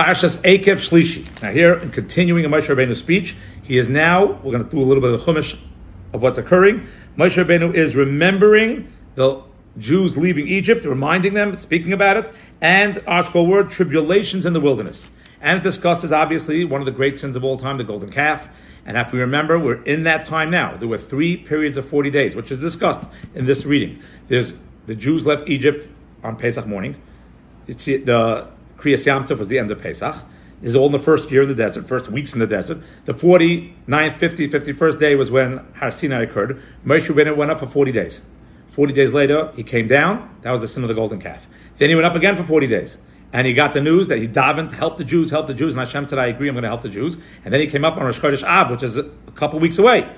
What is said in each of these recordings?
Parshas Eikev Shlishi. Now here, in continuing in Moshe Rabbeinu's speech, he is now, we're going to do a little bit of the chumash of what's occurring. Moshe Rabbeinu is remembering the Jews leaving Egypt, reminding them, speaking about it, and ArtScroll word, tribulations in the wilderness. And it discusses, obviously, one of the great sins of all time, the golden calf. And if we remember, we're in that time now. There were three periods of 40 days, which is discussed in this reading. There's the Jews left Egypt on Pesach morning. It's the Kriyas Yamsuf was the end of Pesach. Is all in the first year in the desert, first weeks in the desert. The 49th, 50th, 51st day was when Har Sinai occurred. Moshe Rabbeinu went up for 40 days. 40 days later, he came down. That was the sin of the golden calf. Then he went up again for 40 days. And he got the news that he davened, help the Jews, help the Jews. And Hashem said, I agree, I'm going to help the Jews. And then he came up on Rosh Chodesh Av, which is a couple weeks away.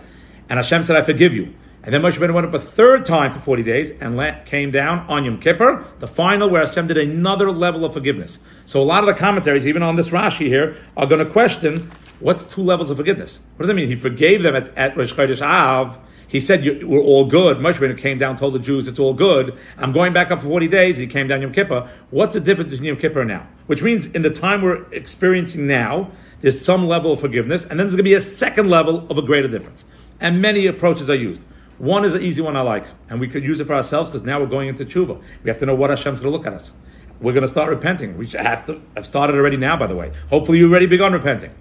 And Hashem said, I forgive you. And then Moshe Rabbeinu went up a third time for 40 days and came down on Yom Kippur, the final where Hashem did another level of forgiveness. So a lot of the commentaries, even on this Rashi here, are going to question what's two levels of forgiveness? What does that mean? He forgave them at, at Rosh Chodesh Av. He said, we're all good. Moshe Rabbeinu came down, told the Jews, it's all good. I'm going back up for 40 days. He came down Yom Kippur. What's the difference between Yom Kippur now? Which means in the time we're experiencing now, there's some level of forgiveness, and then there's going to be a second level of a greater difference. And many approaches are used. One is an easy one I like, and we could use it for ourselves because now we're going into tshuva. We have to know what Hashem's going to look at us. We're going to start repenting. We have to have started already now, by the way. Hopefully, you already begun repenting.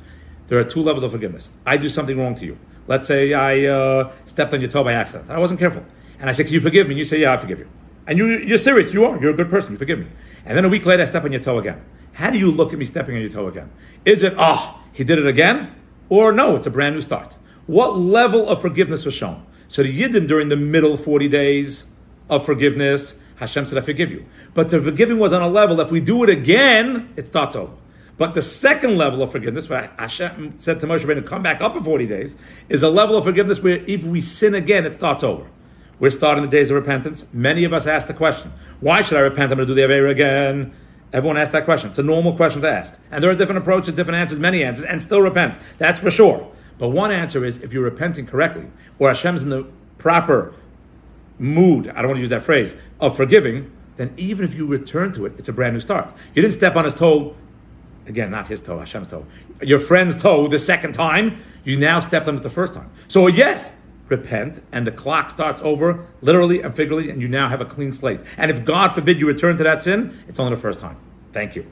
There are two levels of forgiveness. I do something wrong to you. Let's say I uh, stepped on your toe by accident. I wasn't careful, and I say, "Can you forgive me?" And you say, "Yeah, I forgive you." And you, you're serious. You are. You're a good person. You forgive me. And then a week later, I step on your toe again. How do you look at me stepping on your toe again? Is it, oh, he did it again? Or no, it's a brand new start? What level of forgiveness was shown? So the Yidden during the middle 40 days of forgiveness, Hashem said, I forgive you. But the forgiving was on a level, if we do it again, it starts over. But the second level of forgiveness, where Hashem said to Moshe Rabbeinu, come back up for 40 days, is a level of forgiveness where if we sin again, it starts over. We're starting the days of repentance. Many of us ask the question, why should I repent? I'm going to do the Aveira again. Everyone asks that question. It's a normal question to ask. And there are different approaches, different answers, many answers, and still repent. That's for sure. But one answer is if you're repenting correctly, or Hashem's in the proper mood, I don't want to use that phrase, of forgiving, then even if you return to it, it's a brand new start. You didn't step on his toe, again, not his toe, Hashem's toe, your friend's toe the second time, you now stepped on it the first time. So, yes, repent, and the clock starts over, literally and figuratively, and you now have a clean slate. And if God forbid you return to that sin, it's only the first time. Thank you.